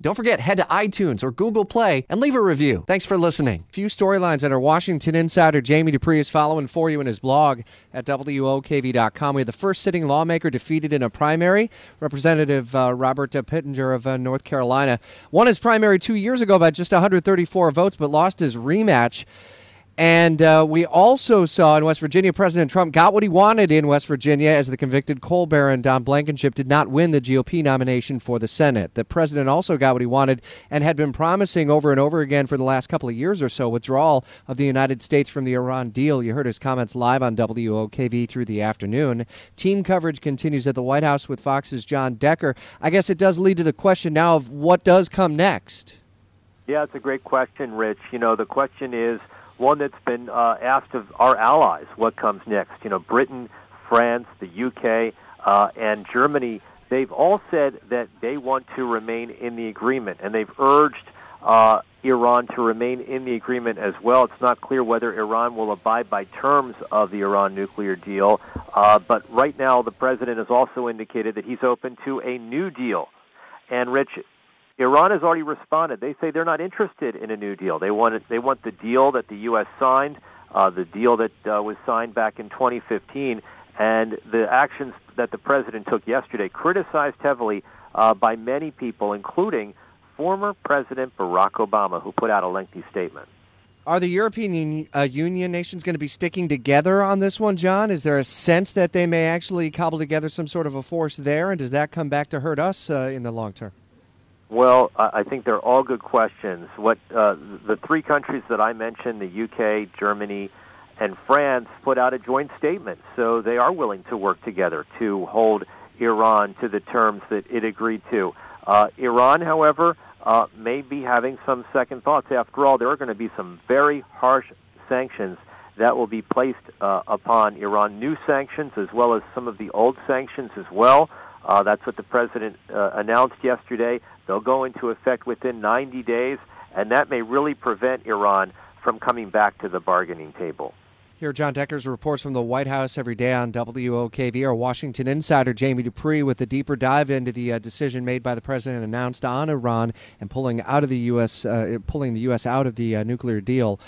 Don't forget, head to iTunes or Google Play and leave a review. Thanks for listening. A Few storylines that our Washington insider Jamie Dupree is following for you in his blog at WOKV.com. We had the first sitting lawmaker defeated in a primary, Representative uh, Robert Pittenger of uh, North Carolina. Won his primary two years ago by just 134 votes, but lost his rematch. And uh, we also saw in West Virginia, President Trump got what he wanted in West Virginia as the convicted coal baron Don Blankenship did not win the GOP nomination for the Senate. The president also got what he wanted and had been promising over and over again for the last couple of years or so withdrawal of the United States from the Iran deal. You heard his comments live on WOKV through the afternoon. Team coverage continues at the White House with Fox's John Decker. I guess it does lead to the question now of what does come next. Yeah, it's a great question, Rich. You know, the question is one that's been uh, asked of our allies what comes next. You know, Britain, France, the UK, uh, and Germany, they've all said that they want to remain in the agreement, and they've urged uh, Iran to remain in the agreement as well. It's not clear whether Iran will abide by terms of the Iran nuclear deal, uh, but right now the president has also indicated that he's open to a new deal. And Rich, Iran has already responded. They say they're not interested in a new deal. They want it, they want the deal that the U.S. signed, uh, the deal that uh, was signed back in 2015, and the actions that the president took yesterday, criticized heavily uh, by many people, including former President Barack Obama, who put out a lengthy statement. Are the European uh, Union nations going to be sticking together on this one, John? Is there a sense that they may actually cobble together some sort of a force there, and does that come back to hurt us uh, in the long term? Well, I think they're all good questions. What uh, the three countries that I mentioned, the UK, Germany, and France, put out a joint statement. So they are willing to work together to hold Iran to the terms that it agreed to. Uh, Iran, however, uh, may be having some second thoughts. After all, there are going to be some very harsh sanctions that will be placed uh, upon Iran, new sanctions as well as some of the old sanctions as well. Uh, that's what the president uh, announced yesterday. They'll go into effect within 90 days, and that may really prevent Iran from coming back to the bargaining table. Here, John Decker's reports from the White House every day on WOKV. Our Washington insider Jamie Dupree with a deeper dive into the uh, decision made by the president announced on Iran and pulling out of the U.S. Uh, pulling the U.S. out of the uh, nuclear deal.